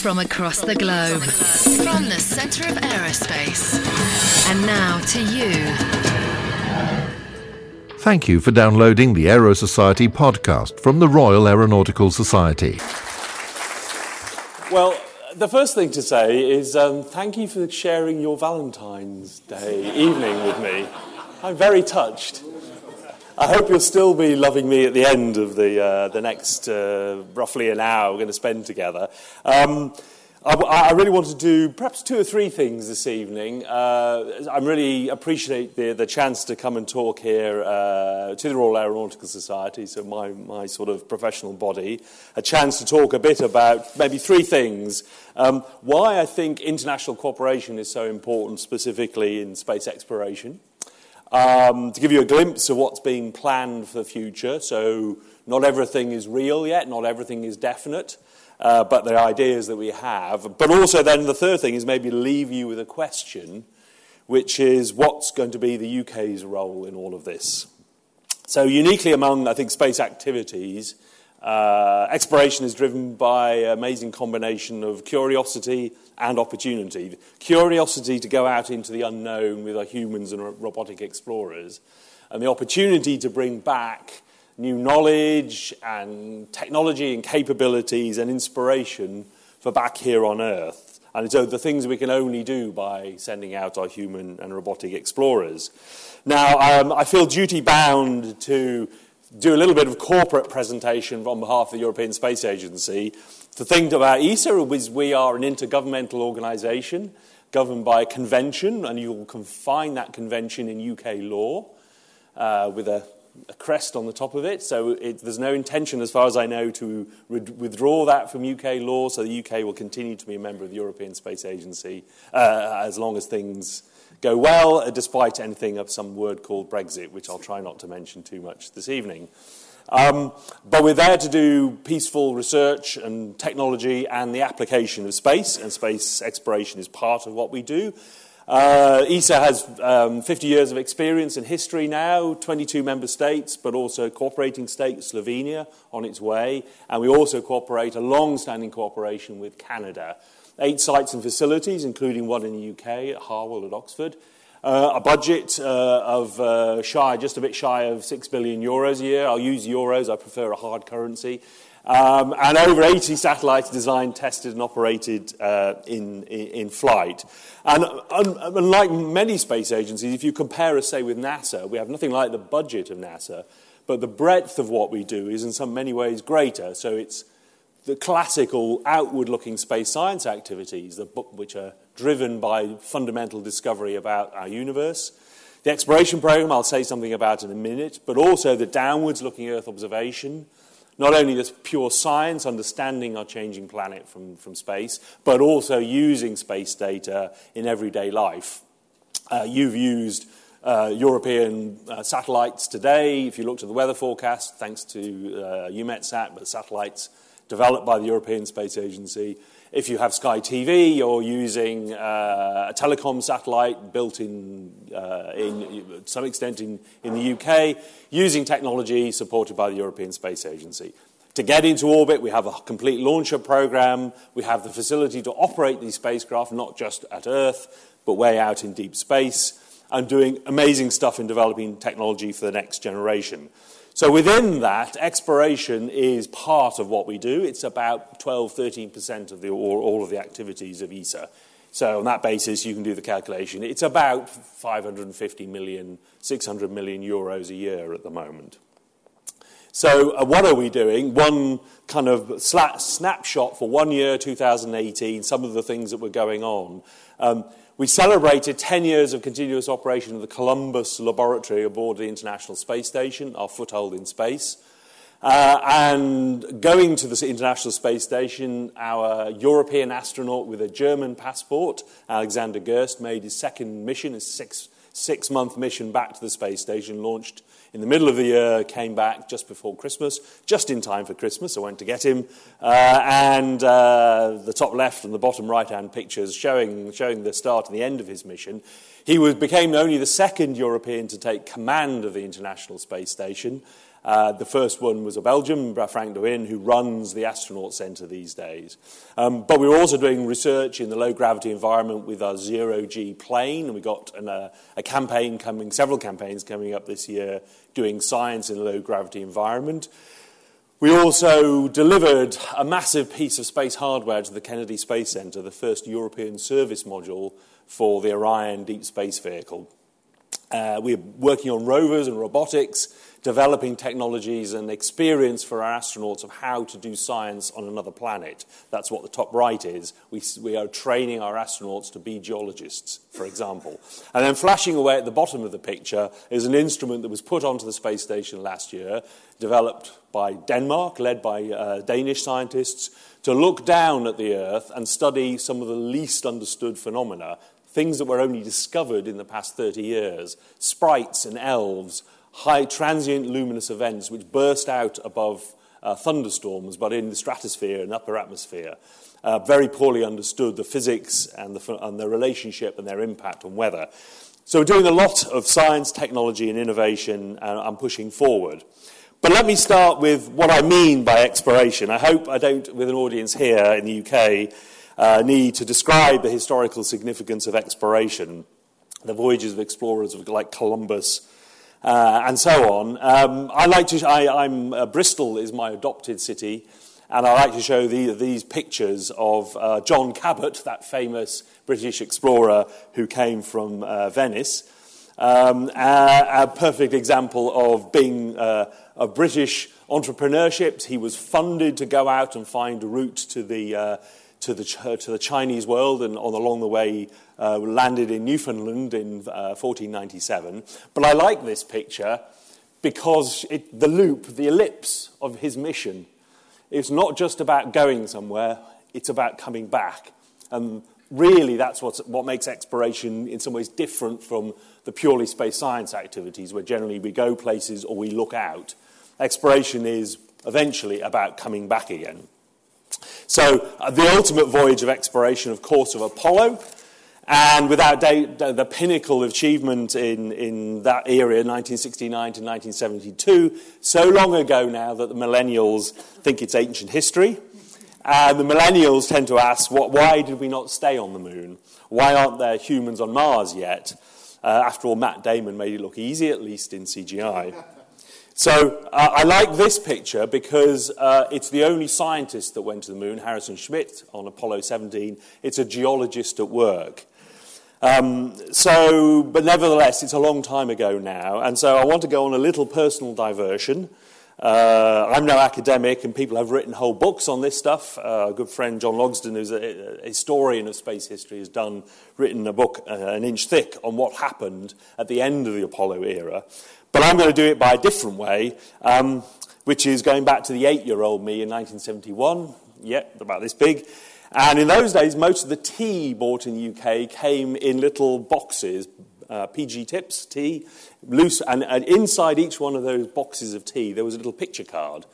from across the globe, from the center of aerospace. And now to you. Thank you for downloading the Aero Society podcast from the Royal Aeronautical Society. Well, the first thing to say is um, thank you for sharing your Valentine's Day evening with me. I'm very touched. I hope you'll still be loving me at the end of the, uh, the next uh, roughly an hour we're going to spend together. Um, I, I, really want to do perhaps two or three things this evening. Uh, I really appreciate the, the chance to come and talk here uh, to the Royal Aeronautical Society, so my, my sort of professional body, a chance to talk a bit about maybe three things. Um, why I think international cooperation is so important, specifically in space exploration um, to give you a glimpse of what's being planned for the future. So, not everything is real yet, not everything is definite, uh, but the ideas that we have. But also, then the third thing is maybe leave you with a question, which is what's going to be the UK's role in all of this? So, uniquely among, I think, space activities, uh, exploration is driven by an amazing combination of curiosity and opportunity. Curiosity to go out into the unknown with our humans and robotic explorers, and the opportunity to bring back new knowledge and technology and capabilities and inspiration for back here on Earth. And so the things we can only do by sending out our human and robotic explorers. Now, um, I feel duty bound to do a little bit of corporate presentation on behalf of the European Space Agency. The thing about ESA is we are an intergovernmental organisation governed by a convention, and you will find that convention in UK law uh, with a, a, crest on the top of it. So it, there's no intention, as far as I know, to re- withdraw that from UK law. So the UK will continue to be a member of the European Space Agency uh, as long as things go well, despite anything of some word called Brexit, which I'll try not to mention too much this evening. Um, but we're there to do peaceful research and technology and the application of space, and space exploration is part of what we do. Uh, ESA has um, 50 years of experience and history now, 22 member states, but also cooperating states, Slovenia, on its way. And we also cooperate, a long standing cooperation with Canada eight sites and facilities, including one in the UK at Harwell at Oxford. Uh, a budget uh, of uh, shy, just a bit shy of 6 billion euros a year. I'll use euros, I prefer a hard currency. Um, and over 80 satellites designed, tested, and operated uh, in, in, in, flight. And unlike many space agencies, if you compare us, say, with NASA, we have nothing like the budget of NASA, but the breadth of what we do is in some many ways greater. So it's the classical outward looking space science activities, which are driven by fundamental discovery about our universe. The exploration program, I'll say something about in a minute, but also the downwards looking Earth observation. Not only this pure science, understanding our changing planet from, from space, but also using space data in everyday life. Uh, you've used uh, European uh, satellites today. If you look to the weather forecast, thanks to uh, EUMETSAT, but satellites developed by the European Space Agency. If you have Sky TV, you're using uh, a telecom satellite built in, uh, in some extent in, in the UK, using technology supported by the European Space Agency. To get into orbit, we have a complete launcher program. We have the facility to operate these spacecraft, not just at Earth, but way out in deep space, and doing amazing stuff in developing technology for the next generation. So within that, exploration is part of what we do. It's about 12, 13% of the, all, all of the activities of ESA. So on that basis, you can do the calculation. It's about 550 million, 600 million euros a year at the moment. So uh, what are we doing? One kind of snapshot for one year, 2018, some of the things that were going on. Um, we celebrated 10 years of continuous operation of the Columbus Laboratory aboard the International Space Station, our foothold in space. Uh, and going to the International Space Station, our European astronaut with a German passport, Alexander Gerst, made his second mission, his six, six month mission back to the space station, launched in the middle of the year, came back just before Christmas, just in time for Christmas. I went to get him. Uh, and uh, the top left and the bottom right hand pictures showing, showing the start and the end of his mission. He was, became only the second European to take command of the International Space Station. Uh, the first one was a Belgian, Frank de who runs the astronaut centre these days. Um, but we we're also doing research in the low gravity environment with our zero G plane, and we got an, uh, a campaign coming, several campaigns coming up this year, doing science in a low gravity environment. We also delivered a massive piece of space hardware to the Kennedy Space Center, the first European service module for the Orion deep space vehicle. Uh, we're working on rovers and robotics, developing technologies and experience for our astronauts of how to do science on another planet. That's what the top right is. We, we are training our astronauts to be geologists, for example. And then flashing away at the bottom of the picture is an instrument that was put onto the space station last year, developed by Denmark, led by uh, Danish scientists, to look down at the Earth and study some of the least understood phenomena things that were only discovered in the past 30 years, sprites and elves, high transient luminous events which burst out above uh, thunderstorms, but in the stratosphere and upper atmosphere. Uh, very poorly understood the physics and the, and relationship and their impact on weather. So we're doing a lot of science, technology, and innovation, and I'm pushing forward. But let me start with what I mean by exploration. I hope I don't, with an audience here in the UK, uh, need to describe the historical significance of exploration, the voyages of explorers like Columbus, uh, and so on. Um, I like to. I, am uh, Bristol is my adopted city, and I like to show the, these pictures of uh, John Cabot, that famous British explorer who came from uh, Venice. Um, a, a, perfect example of being uh, a British entrepreneurship. He was funded to go out and find a route to the to the, to the Chinese world and on, along the way uh, landed in Newfoundland in uh, 1497. But I like this picture because it, the loop, the ellipse of his mission, is not just about going somewhere, it's about coming back. And really, that's what's, what makes exploration in some ways different from the purely space science activities, where generally we go places or we look out. Exploration is eventually about coming back again. So, uh, the ultimate voyage of exploration, of course, of Apollo, and without doubt, the pinnacle of achievement in, in that era, 1969 to 1972, so long ago now that the millennials think it's ancient history. And the millennials tend to ask, what, why did we not stay on the moon? Why aren't there humans on Mars yet? Uh, after all, Matt Damon made it look easy, at least in CGI. So uh, I like this picture because uh, it's the only scientist that went to the moon, Harrison Schmitt, on Apollo 17. It's a geologist at work. Um, so, but nevertheless, it's a long time ago now, and so I want to go on a little personal diversion. Uh, I'm no academic, and people have written whole books on this stuff. Uh, a good friend, John Logsdon, who's a, a, historian of space history, has done written a book uh, an inch thick on what happened at the end of the Apollo era. But I'm going to do it by a different way, um, which is going back to the eight year old me in 1971. Yep, about this big. And in those days, most of the tea bought in the UK came in little boxes, uh, PG tips, tea, loose, and, and inside each one of those boxes of tea, there was a little picture card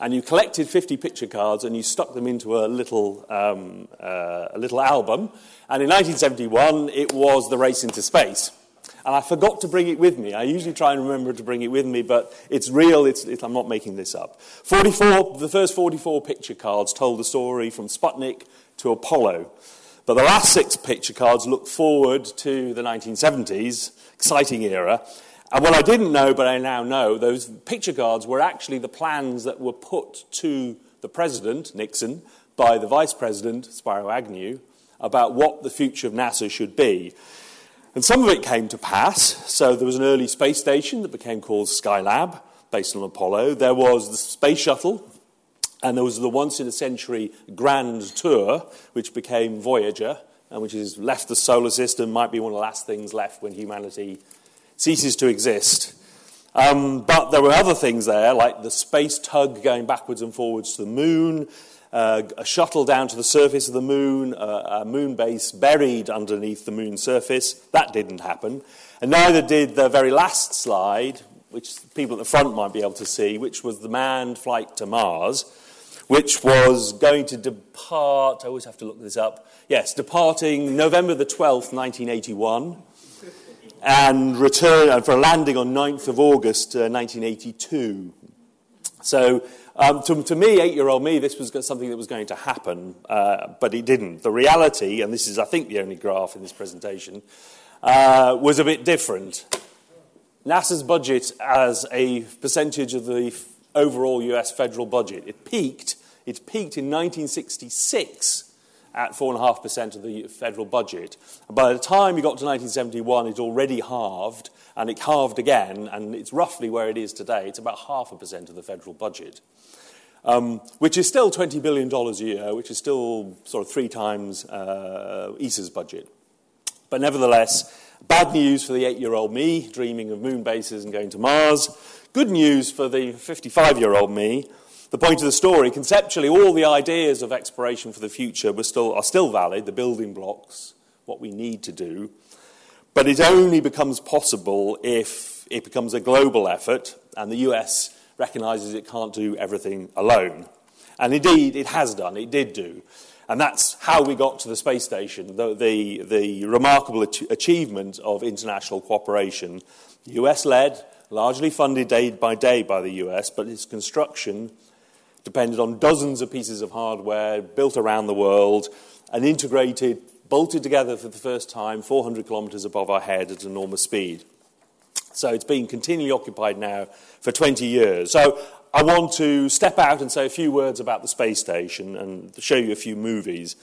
and you collected 50 picture cards and you stuck them into a little, um, uh, a little album. And in 1971, it was the race into space and I forgot to bring it with me. I usually try and remember to bring it with me, but it's real. It's, it, I'm not making this up. 44, the first 44 picture cards told the story from Sputnik to Apollo. But the last six picture cards look forward to the 1970s, exciting era. And what I didn't know, but I now know, those picture cards were actually the plans that were put to the president, Nixon, by the vice president, Spiro Agnew, about what the future of NASA should be. And some of it came to pass. So there was an early space station that became called Skylab, based on Apollo. There was the space shuttle, and there was the once in a century grand tour, which became Voyager, and which has left the solar system, might be one of the last things left when humanity ceases to exist. Um, but there were other things there, like the space tug going backwards and forwards to the moon, uh, a shuttle down to the surface of the moon, uh, a moon base buried underneath the moon surface. That didn't happen. And neither did the very last slide, which people at the front might be able to see, which was the manned flight to Mars, which was going to depart, I always have to look this up, yes, departing November the 12th, 1981, and return uh, for a landing on 9th of August, uh, 1982. So, um, to, to, me, eight year old me, this was something that was going to happen, uh, but it didn't. The reality, and this is, I think, the only graph in this presentation, uh, was a bit different. NASA's budget as a percentage of the overall US federal budget, it peaked, it peaked in 1966 at 4.5% of the federal budget. by the time we got to 1971, it already halved, and it halved again, and it's roughly where it is today. It's about half a percent of the federal budget, um, which is still $20 billion a year, which is still sort of three times uh, ESA's budget. But nevertheless, bad news for the eight year old me, dreaming of moon bases and going to Mars. Good news for the 55 year old me, the point of the story, conceptually, all the ideas of exploration for the future were still, are still valid, the building blocks, what we need to do. But it only becomes possible if it becomes a global effort and the US recognizes it can't do everything alone. And indeed, it has done, it did do. And that's how we got to the space station, the, the, the remarkable ach- achievement of international cooperation. US led, largely funded day by day by the US, but its construction depended on dozens of pieces of hardware built around the world and integrated, bolted together for the first time 400 kilometers above our head at enormous speed. So it's been continually occupied now for 20 years. So I want to step out and say a few words about the space station and show you a few movies.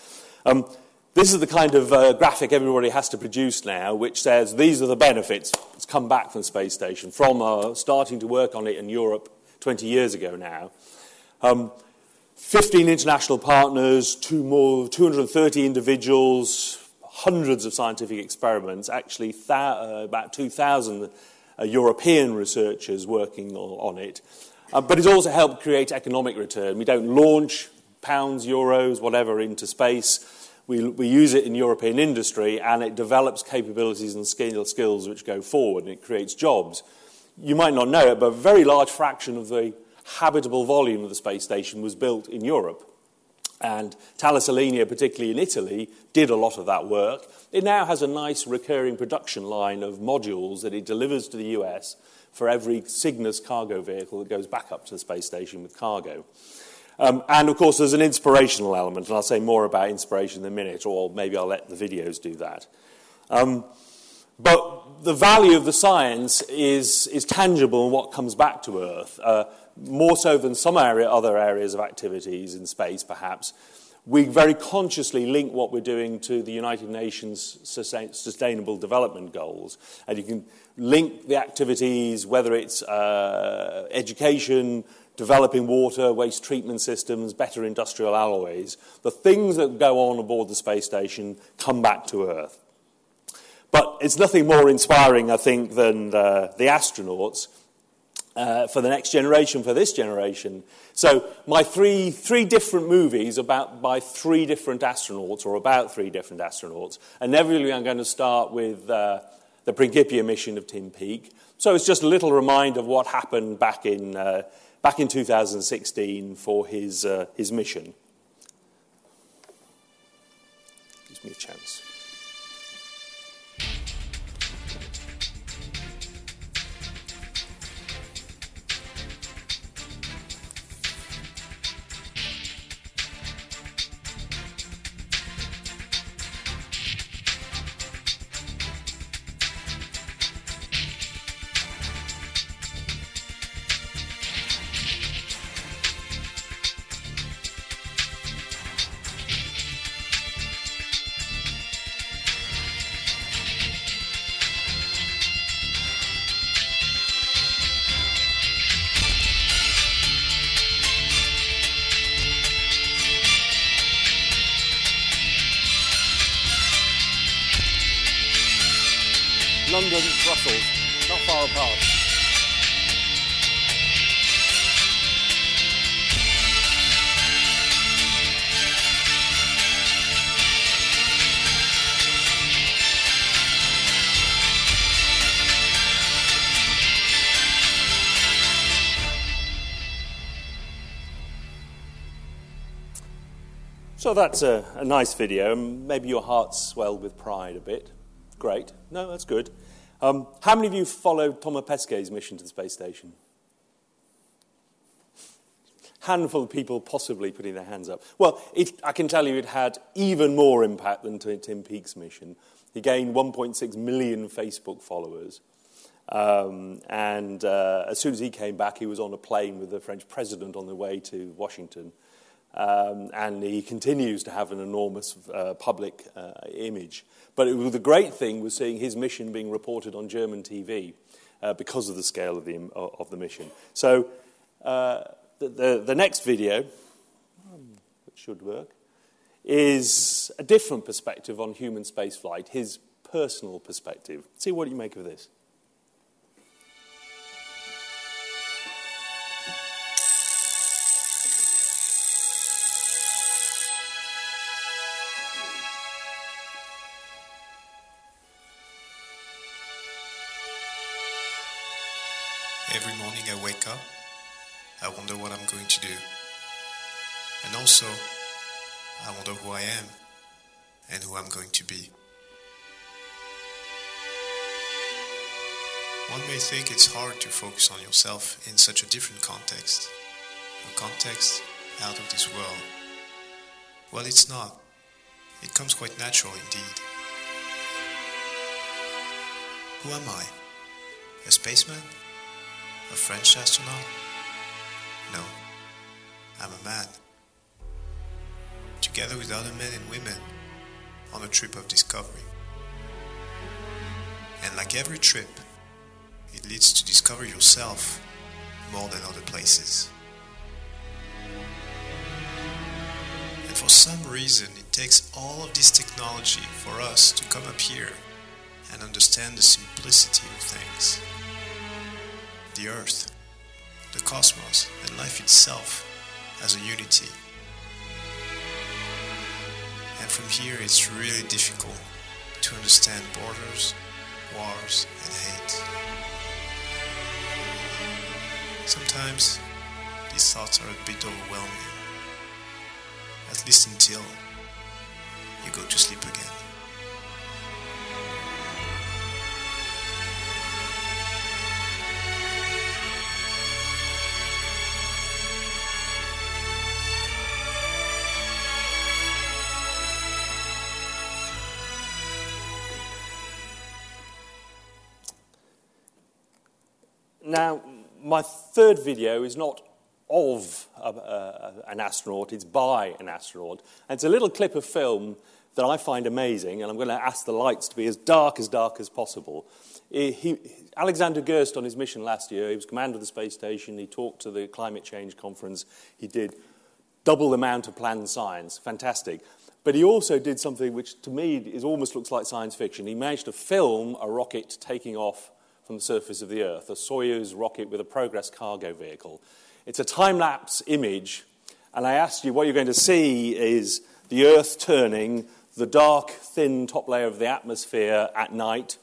Um, this is the kind of uh, graphic everybody has to produce now, which says these are the benefits that's come back from the space station from uh, starting to work on it in Europe 20 years ago now. Um, 15 international partners, two more, 230 individuals, hundreds of scientific experiments, actually uh, about 2,000 uh, European researchers working on, on it. Uh, but it's also helped create economic return. We don't launch pounds, euros, whatever into space. We, we use it in European industry and it develops capabilities and skill, skills which go forward and it creates jobs. You might not know it, but a very large fraction of the habitable volume of the space station was built in Europe. And Thales Alenia, particularly in Italy, did a lot of that work. It now has a nice recurring production line of modules that it delivers to the US for every Cygnus cargo vehicle that goes back up to the space station with cargo. Um, and of course, there's an inspirational element, and I'll say more about inspiration in a minute, or maybe I'll let the videos do that. Um, but the value of the science is, is tangible in what comes back to Earth. Uh, more so than some area, other areas of activities in space, perhaps, we very consciously link what we're doing to the United Nations Sustainable Development Goals. And you can link the activities, whether it's uh, education, developing water, waste treatment systems, better industrial alloys. The things that go on aboard the space station come back to Earth. But it's nothing more inspiring, I think, than uh, the astronauts uh, for the next generation, for this generation. So my three, three different movies about by three different astronauts, or about three different astronauts. And inevitably I'm going to start with uh, the Principia mission of Tim Peake. So it's just a little reminder of what happened back in, uh, back in 2016 for his, uh, his mission. Gives me a chance. So that's a, a, nice video. Maybe your heart swelled with pride a bit. Great. No, that's good. Um, how many of you followed Thomas Pesquet's mission to the space station? handful of people possibly putting their hands up. Well, it, I can tell you it had even more impact than Tim Peake's mission. He gained 1.6 million Facebook followers. Um, and uh, as soon as he came back, he was on a plane with the French president on the way to Washington. Um, and he continues to have an enormous uh, public uh, image. But it, the great thing was seeing his mission being reported on German TV uh, because of the scale of the, of the mission. So uh, the, the, the, next video, um, which should work, is a different perspective on human spaceflight, his personal perspective. See what do you make of this. I wonder what I'm going to do. And also, I wonder who I am and who I'm going to be. One may think it's hard to focus on yourself in such a different context, a context out of this world. Well, it's not. It comes quite natural indeed. Who am I? A spaceman? A French astronaut? No, I'm a man. Together with other men and women on a trip of discovery. And like every trip, it leads to discover yourself more than other places. And for some reason, it takes all of this technology for us to come up here and understand the simplicity of things the earth, the cosmos, and life itself as a unity. And from here, it's really difficult to understand borders, wars, and hate. Sometimes these thoughts are a bit overwhelming, at least until you go to sleep again. Now, my third video is not of a, a, an astronaut, it's by an astronaut. And it's a little clip of film that I find amazing, and I'm going to ask the lights to be as dark, as dark as possible. He, Alexander Gerst, on his mission last year, he was commander of the space station, he talked to the climate change conference, he did double the amount of planned science, fantastic. But he also did something which to me is almost looks like science fiction. He managed to film a rocket taking off from the surface of the Earth, a Soyuz rocket with a Progress cargo vehicle. It's a time lapse image, and I asked you what you're going to see is the Earth turning, the dark, thin top layer of the atmosphere at night,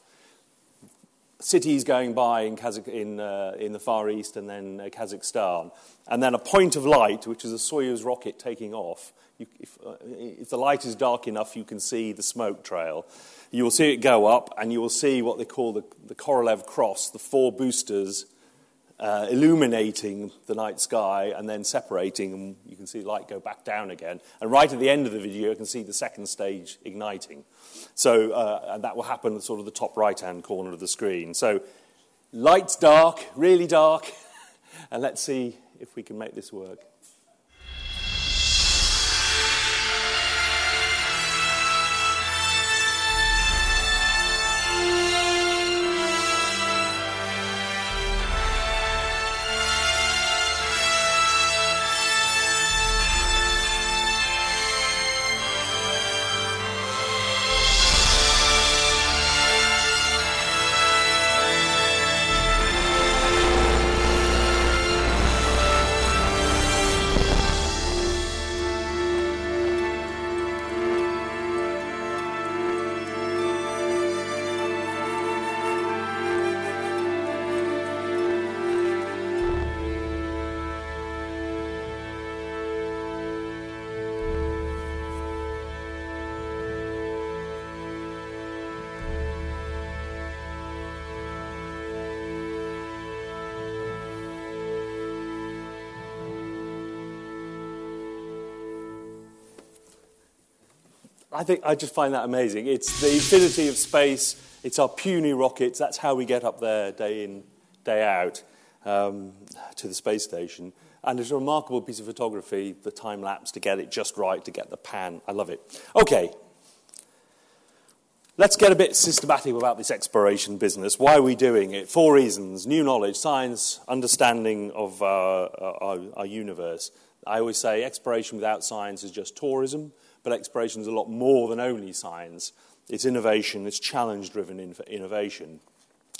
cities going by in, Kazakh- in, uh, in the Far East and then uh, Kazakhstan, and then a point of light, which is a Soyuz rocket taking off. You, if, uh, if the light is dark enough, you can see the smoke trail you will see it go up, and you will see what they call the, the Korolev cross, the four boosters uh, illuminating the night sky and then separating, and you can see light go back down again. And right at the end of the video, you can see the second stage igniting. So, uh, and that will happen at sort of the top right hand corner of the screen. So, lights dark, really dark, and let's see if we can make this work. I think I just find that amazing. It's the infinity of space. It's our puny rockets. That's how we get up there day in, day out um, to the space station. And it's a remarkable piece of photography, the time lapse to get it just right, to get the pan. I love it. Okay. Let's get a bit systematic about this exploration business. Why are we doing it? Four reasons new knowledge, science, understanding of uh, our, our universe. I always say exploration without science is just tourism, but exploration is a lot more than only science. It's innovation, it's challenge driven innovation.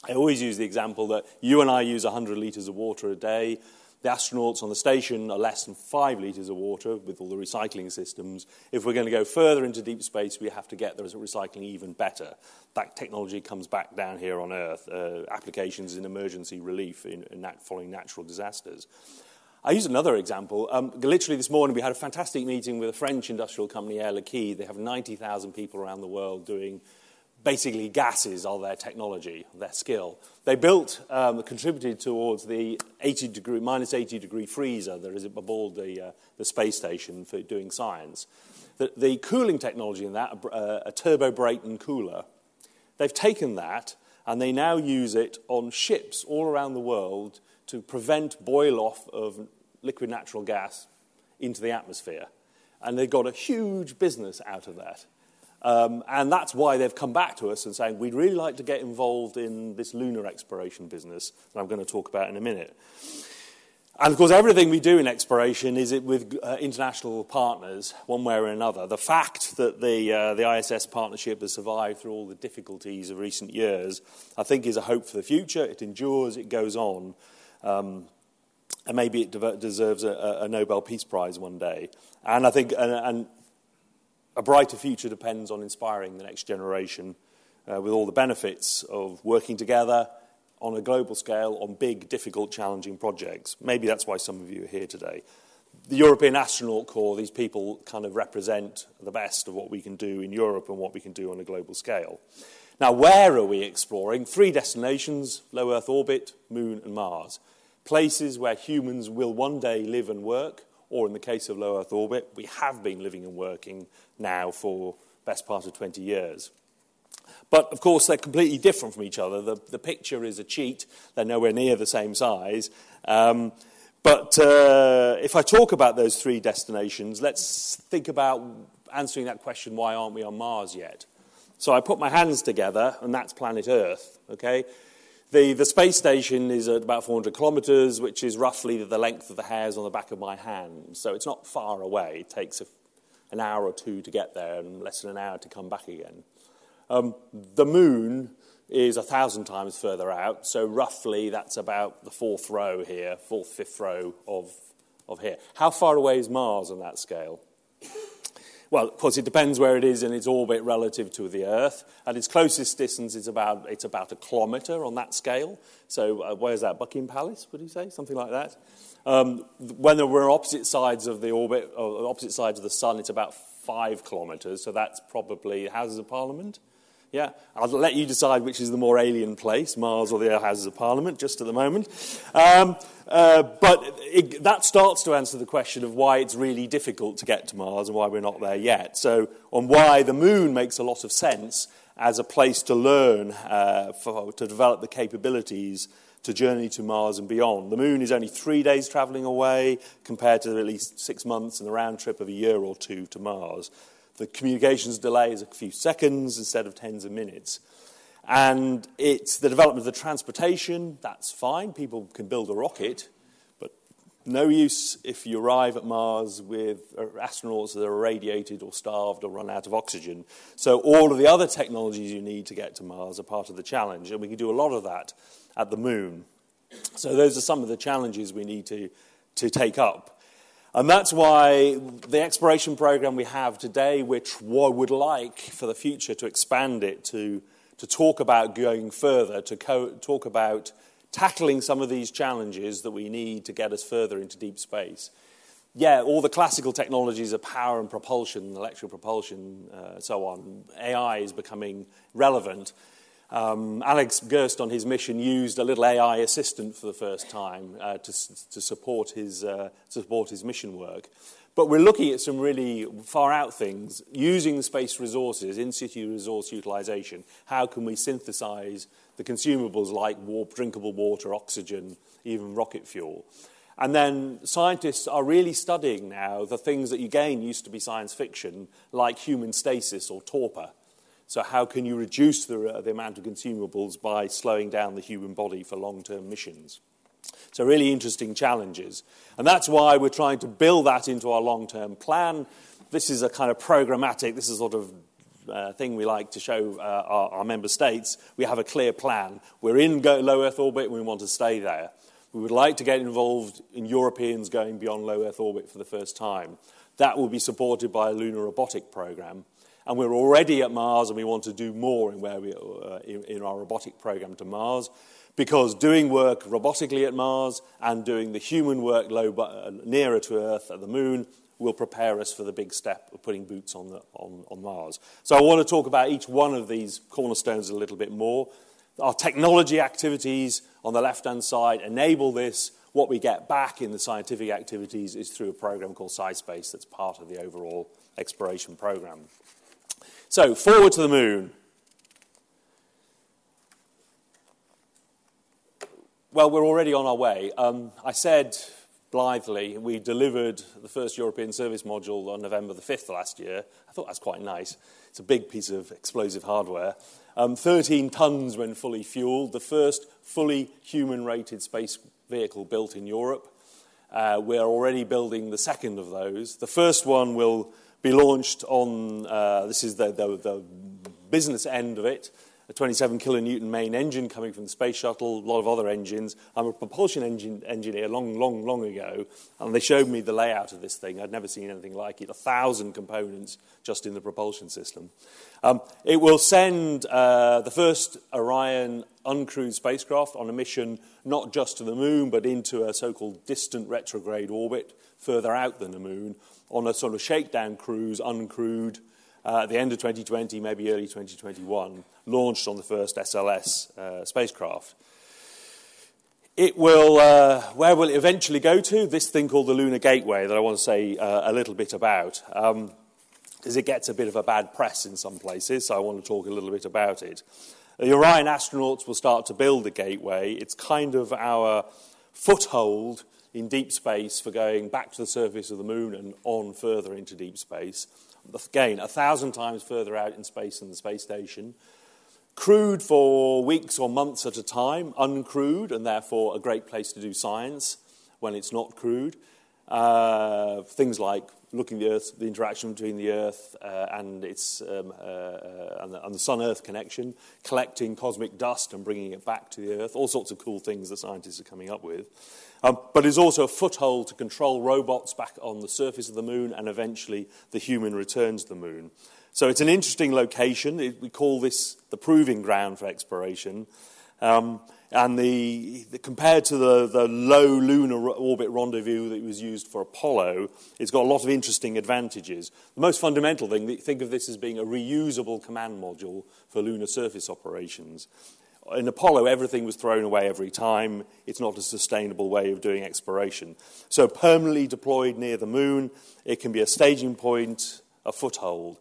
I always use the example that you and I use 100 litres of water a day. The astronauts on the station are less than five litres of water with all the recycling systems. If we're going to go further into deep space, we have to get the recycling even better. That technology comes back down here on Earth, uh, applications in emergency relief in, in following natural disasters. I use another example. Um, literally this morning, we had a fantastic meeting with a French industrial company, Air Liquide. They have 90,000 people around the world doing basically gases are their technology, their skill. They built, um, contributed towards the 80 degree, minus 80 degree freezer that is aboard the, uh, the space station for doing science. The, the cooling technology in that, uh, a turbo Brayton cooler, they've taken that and they now use it on ships all around the world to prevent boil off of liquid natural gas into the atmosphere. And they've got a huge business out of that. Um, and that's why they've come back to us and saying, we'd really like to get involved in this lunar exploration business that I'm going to talk about in a minute. And of course, everything we do in exploration is with uh, international partners, one way or another. The fact that the, uh, the ISS partnership has survived through all the difficulties of recent years, I think, is a hope for the future. It endures, it goes on. Um, and maybe it deserves a, a, Nobel Peace Prize one day. And I think, and, and a brighter future depends on inspiring the next generation uh, with all the benefits of working together on a global scale on big, difficult, challenging projects. Maybe that's why some of you are here today. The European Astronaut Corps, these people kind of represent the best of what we can do in Europe and what we can do on a global scale. Now, where are we exploring? Three destinations low Earth orbit, Moon, and Mars. Places where humans will one day live and work or in the case of low Earth orbit, we have been living and working now for best part of 20 years. But of course, they're completely different from each other. The, the picture is a cheat, they're nowhere near the same size. Um, but uh, if I talk about those three destinations, let's think about answering that question why aren't we on Mars yet? So I put my hands together, and that's planet Earth, okay? The, the space station is at about 400 kilometres, which is roughly the length of the hairs on the back of my hand. So it's not far away. It takes a, an hour or two to get there and less than an hour to come back again. Um, the moon is a thousand times further out, so roughly that's about the fourth row here, fourth, fifth row of, of here. How far away is Mars on that scale? Well, of course, it depends where it is in its orbit relative to the Earth. At its closest distance, it's about, it's about a kilometre on that scale. So, uh, where's that? Buckingham Palace, would you say? Something like that. Um, when we're on opposite sides of the orbit, or opposite sides of the Sun, it's about five kilometres. So, that's probably Houses of Parliament. Yeah, I'll let you decide which is the more alien place, Mars or the Houses of Parliament, just at the moment. Um, uh, but it, that starts to answer the question of why it's really difficult to get to Mars and why we're not there yet. So, on why the moon makes a lot of sense as a place to learn, uh, for, to develop the capabilities to journey to Mars and beyond. The moon is only three days travelling away compared to at least six months and the round trip of a year or two to Mars. The communications delay is a few seconds instead of tens of minutes. And it's the development of the transportation, that's fine. People can build a rocket, but no use if you arrive at Mars with uh, astronauts that are irradiated or starved or run out of oxygen. So, all of the other technologies you need to get to Mars are part of the challenge, and we can do a lot of that at the moon. So, those are some of the challenges we need to, to take up. And that's why the exploration program we have today, which I would like for the future to expand it to, to talk about going further, to co- talk about tackling some of these challenges that we need to get us further into deep space. Yeah, all the classical technologies of power and propulsion, electrical propulsion, uh, so on, AI is becoming relevant. Um, Alex Gerst, on his mission, used a little AI assistant for the first time uh, to, to, support his, uh, support his mission work. But we're looking at some really far out things using space resources, in situ resource utilization. How can we synthesize the consumables like drinkable water, oxygen, even rocket fuel? And then scientists are really studying now the things that again used to be science fiction, like human stasis or torpor. So, how can you reduce the, uh, the amount of consumables by slowing down the human body for long term missions? So, really interesting challenges. And that's why we're trying to build that into our long term plan. This is a kind of programmatic, this is sort of uh, thing we like to show uh, our, our, member states. We have a clear plan. We're in low Earth orbit and we want to stay there. We would like to get involved in Europeans going beyond low Earth orbit for the first time. That will be supported by a lunar robotic program. And we're already at Mars and we want to do more in, where we, uh, in, in our robotic program to Mars because doing work robotically at Mars and doing the human work low, uh, nearer to Earth at the moon will prepare us for the big step of putting boots on, the, on, on Mars. So I want to talk about each one of these cornerstones a little bit more. Our technology activities on the left hand side enable this. What we get back in the scientific activities is through a program called SciSpace that's part of the overall exploration program. So, forward to the moon. Well, we're already on our way. Um, I said blithely we delivered the first European service module on November the 5th last year. I thought that's quite nice. It's a big piece of explosive hardware. Um, 13 tons when fully fueled, the first fully human rated space vehicle built in Europe. Uh, we're already building the second of those. The first one will be launched on, uh, this is the, the, the business end of it, a 27 kilonewton main engine coming from the space shuttle, a lot of other engines. I'm a propulsion engine engineer long, long, long ago, and they showed me the layout of this thing. I'd never seen anything like it. A thousand components just in the propulsion system. Um, it will send uh, the first Orion uncrewed spacecraft on a mission not just to the moon, but into a so called distant retrograde orbit further out than the moon on a sort of shakedown cruise, uncrewed uh, at the end of 2020, maybe early 2021, launched on the first SLS uh, spacecraft. It will, uh, where will it eventually go to? This thing called the Lunar Gateway that I want to say uh, a little bit about. Um, because it gets a bit of a bad press in some places, so I want to talk a little bit about it. The Orion astronauts will start to build the gateway. It's kind of our foothold in deep space for going back to the surface of the moon and on further into deep space. Again, a thousand times further out in space than the space station. Crewed for weeks or months at a time, uncrewed, and therefore a great place to do science when it's not crewed. Uh, things like looking at the Earth, the interaction between the Earth uh, and its um, uh, uh, and the, and the Sun-Earth connection, collecting cosmic dust and bringing it back to the Earth. All sorts of cool things that scientists are coming up with. Um, but is also a foothold to control robots back on the surface of the moon and eventually the human returns to the moon. So it's an interesting location. It, we call this the proving ground for exploration. Um, and the, the, compared to the, the low lunar orbit rendezvous that was used for Apollo, it's got a lot of interesting advantages. The most fundamental thing, think of this as being a reusable command module for lunar surface operations in Apollo, everything was thrown away every time. It's not a sustainable way of doing exploration. So, permanently deployed near the moon, it can be a staging point, a foothold.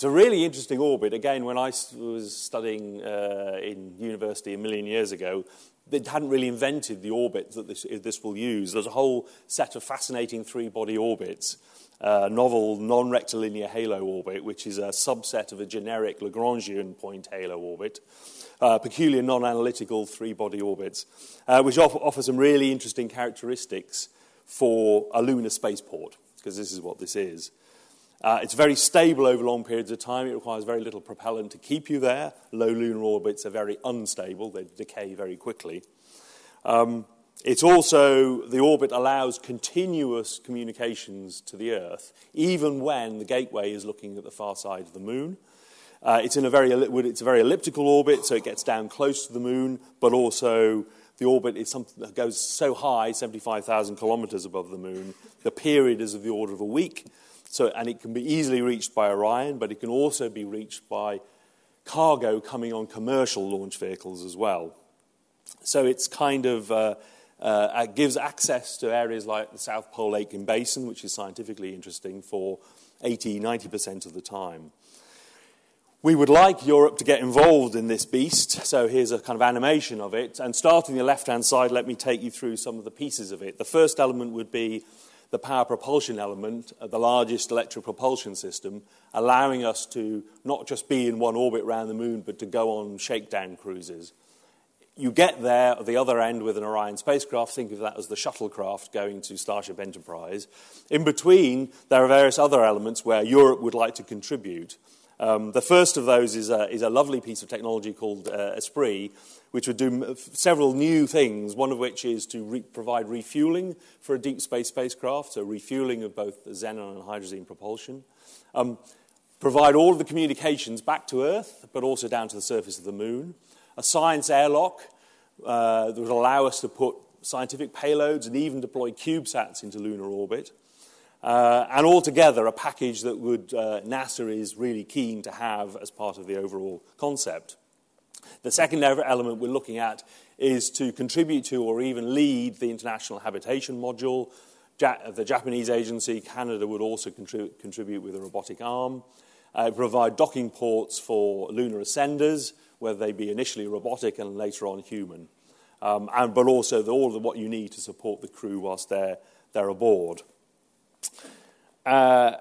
It's a really interesting orbit. Again, when I was studying uh, in university a million years ago, they hadn't really invented the orbit that this, this will use. There's a whole set of fascinating three body orbits. Uh, novel non rectilinear halo orbit, which is a subset of a generic Lagrangian point halo orbit uh, peculiar non analytical three body orbits, uh, which offer, offer some really interesting characteristics for a lunar spaceport, because this is what this is. Uh, it's very stable over long periods of time. It requires very little propellant to keep you there. Low lunar orbits are very unstable, they decay very quickly. Um, it's also, the orbit allows continuous communications to the Earth, even when the gateway is looking at the far side of the moon. Uh, it's in a very it's a very elliptical orbit, so it gets down close to the moon, but also the orbit is something that goes so high, 75,000 kilometers above the moon. The period is of the order of a week, so and it can be easily reached by Orion, but it can also be reached by cargo coming on commercial launch vehicles as well. So it's kind of uh, uh, gives access to areas like the South Pole Aitken Basin, which is scientifically interesting for 80 90% of the time. We would like Europe to get involved in this beast, so here's a kind of animation of it. And starting the left hand side, let me take you through some of the pieces of it. The first element would be the power propulsion element, uh, the largest electric propulsion system, allowing us to not just be in one orbit around the moon, but to go on shakedown cruises. You get there at the other end with an Orion spacecraft. Think of that as the shuttlecraft going to Starship Enterprise. In between, there are various other elements where Europe would like to contribute. Um, the first of those is a, is a, lovely piece of technology called uh, Esprit, which would do several new things, one of which is to re- provide refueling for a deep space spacecraft, so refueling of both xenon and hydrazine propulsion. Um, provide all of the communications back to Earth, but also down to the surface of the moon. A science airlock uh, that would allow us to put scientific payloads and even deploy CubeSats into lunar orbit. Uh, and altogether, a package that would, uh, NASA is really keen to have as part of the overall concept. The second element we're looking at is to contribute to or even lead the International Habitation Module. Ja- the Japanese agency, Canada, would also contrib- contribute with a robotic arm. Uh, provide docking ports for lunar ascenders, whether they be initially robotic and later on human. Um, and, but also the, all of what you need to support the crew whilst they're, they're aboard. Uh,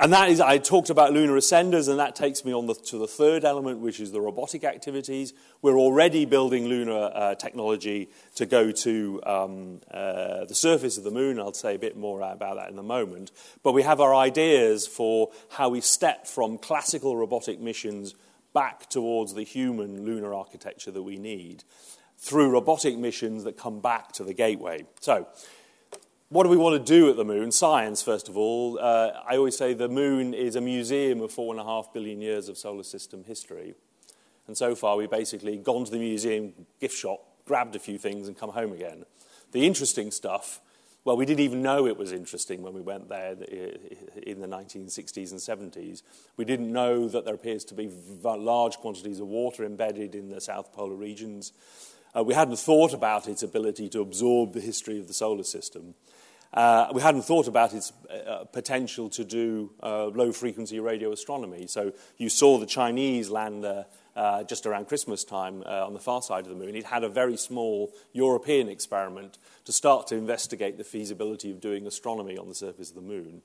and that is, I talked about lunar ascenders, and that takes me on the, to the third element, which is the robotic activities. We're already building lunar uh, technology to go to um, uh, the surface of the moon. I'll say a bit more about that in a moment. But we have our ideas for how we step from classical robotic missions back towards the human lunar architecture that we need through robotic missions that come back to the gateway. So, what do we want to do at the moon? Science, first of all. Uh, I always say the moon is a museum of four and a half billion years of solar system history. And so far, we've basically gone to the museum gift shop, grabbed a few things, and come home again. The interesting stuff, well, we didn't even know it was interesting when we went there in the 1960s and 70s. We didn't know that there appears to be large quantities of water embedded in the south polar regions. Uh, we hadn't thought about its ability to absorb the history of the solar system. Uh, we hadn't thought about its uh, potential to do uh, low frequency radio astronomy. So you saw the Chinese lander uh, just around Christmas time uh, on the far side of the moon. It had a very small European experiment to start to investigate the feasibility of doing astronomy on the surface of the moon.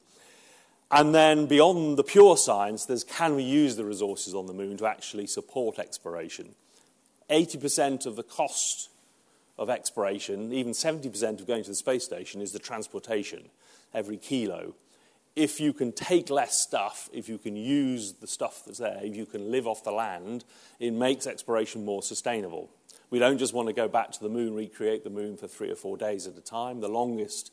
And then beyond the pure science, there's can we use the resources on the moon to actually support exploration? 80% of the cost of exploration, even 70% of going to the space station, is the transportation every kilo. If you can take less stuff, if you can use the stuff that's there, if you can live off the land, it makes exploration more sustainable. We don't just want to go back to the moon, recreate the moon for three or four days at a time. The longest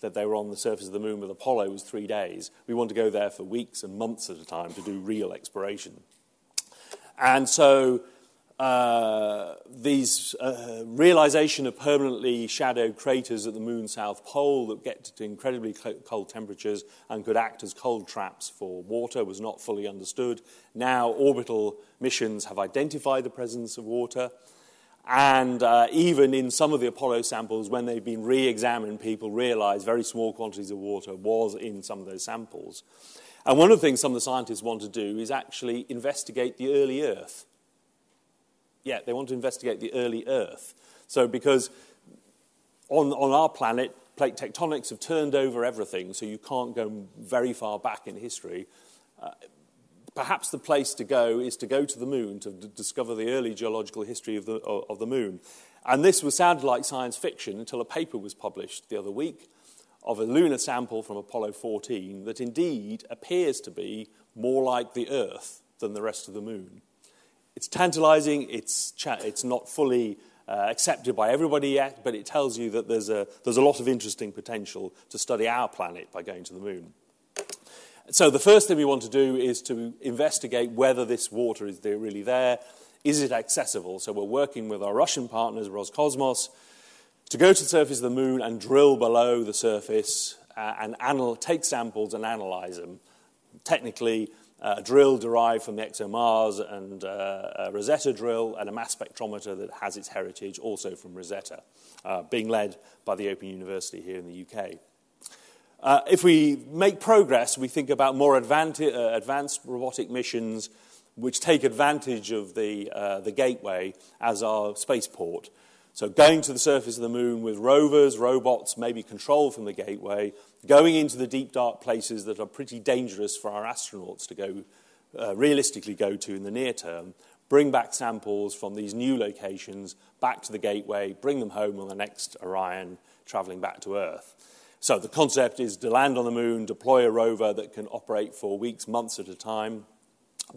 that they were on the surface of the moon with Apollo was three days. We want to go there for weeks and months at a time to do real exploration. And so uh, these uh, realization of permanently shadowed craters at the moon's south pole that get to incredibly cold temperatures and could act as cold traps for water was not fully understood. Now, orbital missions have identified the presence of water. And uh, even in some of the Apollo samples, when they've been re examined, people realize very small quantities of water was in some of those samples. And one of the things some of the scientists want to do is actually investigate the early Earth yeah, they want to investigate the early Earth. So, because on, on our planet, plate tectonics have turned over everything, so you can't go very far back in history. Uh, perhaps the place to go is to go to the moon to d- discover the early geological history of the, of, of the moon. And this was sounded like science fiction until a paper was published the other week of a lunar sample from Apollo 14 that indeed appears to be more like the Earth than the rest of the moon. It's tantalizing, it's, cha- it's not fully uh, accepted by everybody yet, but it tells you that there's a, there's a lot of interesting potential to study our planet by going to the moon. So, the first thing we want to do is to investigate whether this water is there, really there. Is it accessible? So, we're working with our Russian partners, Roscosmos, to go to the surface of the moon and drill below the surface uh, and anal- take samples and analyze them. Technically, a drill derived from the ExoMars and uh, a Rosetta drill, and a mass spectrometer that has its heritage also from Rosetta, uh, being led by the Open University here in the UK. Uh, if we make progress, we think about more advanced, uh, advanced robotic missions which take advantage of the, uh, the gateway as our spaceport. So, going to the surface of the moon with rovers, robots, maybe controlled from the gateway, going into the deep, dark places that are pretty dangerous for our astronauts to go, uh, realistically go to in the near term, bring back samples from these new locations back to the gateway, bring them home on the next Orion, traveling back to Earth. So the concept is to land on the moon, deploy a rover that can operate for weeks, months at a time,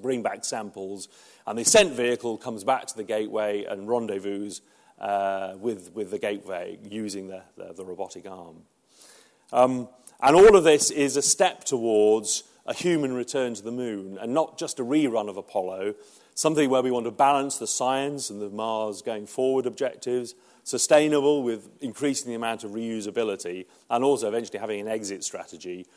bring back samples, and the ascent vehicle comes back to the gateway and rendezvous uh, with, with the gateway using the, the, the robotic arm. Um, and all of this is a step towards a human return to the moon, and not just a rerun of Apollo, something where we want to balance the science and the Mars going forward objectives sustainable with increasing the amount of reusability, and also eventually having an exit strategy.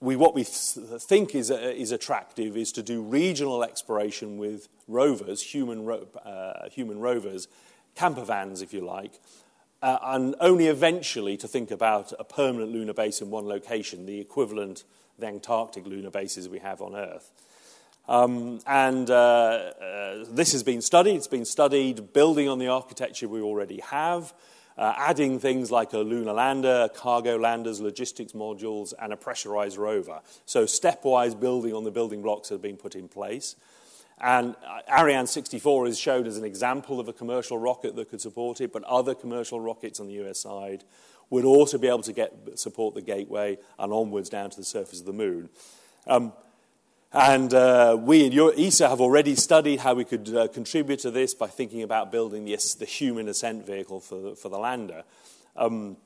We, what we th- think is, uh, is attractive is to do regional exploration with rovers, human, ro- uh, human rovers, camper vans, if you like, uh, and only eventually to think about a permanent lunar base in one location, the equivalent of the Antarctic lunar bases we have on Earth. Um, and uh, uh, this has been studied. It's been studied building on the architecture we already have, uh, adding things like a lunar lander, cargo landers, logistics modules, and a pressurized rover. So, stepwise building on the building blocks that have been put in place. And Ariane 64 is shown as an example of a commercial rocket that could support it, but other commercial rockets on the US side would also be able to get, support the gateway and onwards down to the surface of the moon. Um, and uh, we at ESA have already studied how we could uh, contribute to this by thinking about building the, the human ascent vehicle for the, for the lander. Um,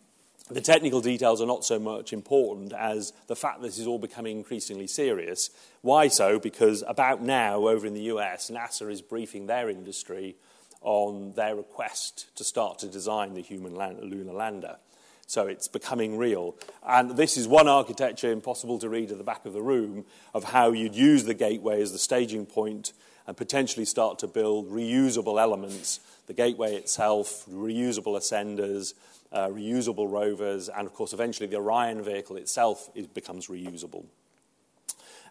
the technical details are not so much important as the fact that this is all becoming increasingly serious. Why so? Because about now, over in the US, NASA is briefing their industry on their request to start to design the human land, lunar lander. So it's becoming real. And this is one architecture, impossible to read at the back of the room, of how you'd use the gateway as the staging point and potentially start to build reusable elements the gateway itself, reusable ascenders, uh, reusable rovers, and of course, eventually the Orion vehicle itself is, becomes reusable.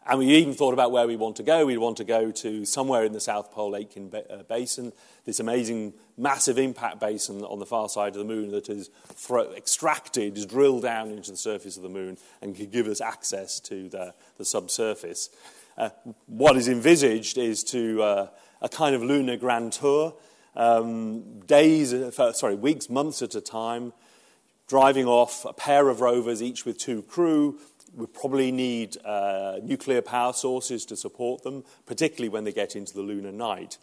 And we even thought about where we want to go. We want to go to somewhere in the South Pole Aitken uh, Basin, this amazing massive impact basin on the far side of the moon that is extracted, is drilled down into the surface of the moon and can give us access to the, the subsurface. Uh, what is envisaged is to uh, a kind of lunar grand tour, um, days, uh, sorry, weeks, months at a time, driving off a pair of rovers, each with two crew, we probably need uh, nuclear power sources to support them, particularly when they get into the lunar night.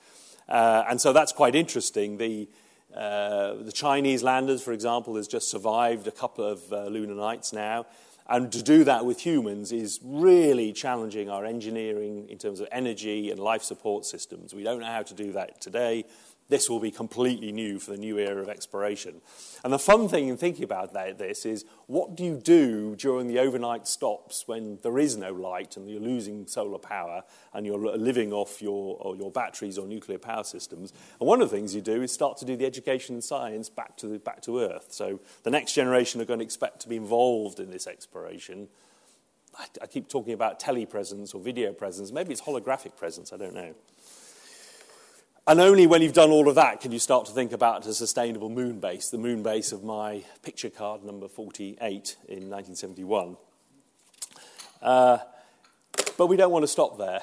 Uh, and so that's quite interesting. The, uh, the Chinese landers, for example, has just survived a couple of uh, lunar nights now. And to do that with humans is really challenging our engineering in terms of energy and life support systems. We don't know how to do that today this will be completely new for the new era of exploration. And the fun thing in thinking about that, this is what do you do during the overnight stops when there is no light and you're losing solar power and you're living off your, your batteries or nuclear power systems? And one of the things you do is start to do the education and science back to, the, back to Earth. So the next generation are going to expect to be involved in this exploration. I, I keep talking about telepresence or video presence. Maybe it's holographic presence, I don't know. And only when you've done all of that can you start to think about a sustainable moon base, the moon base of my picture card number 48 in 1971. Uh, but we don't want to stop there.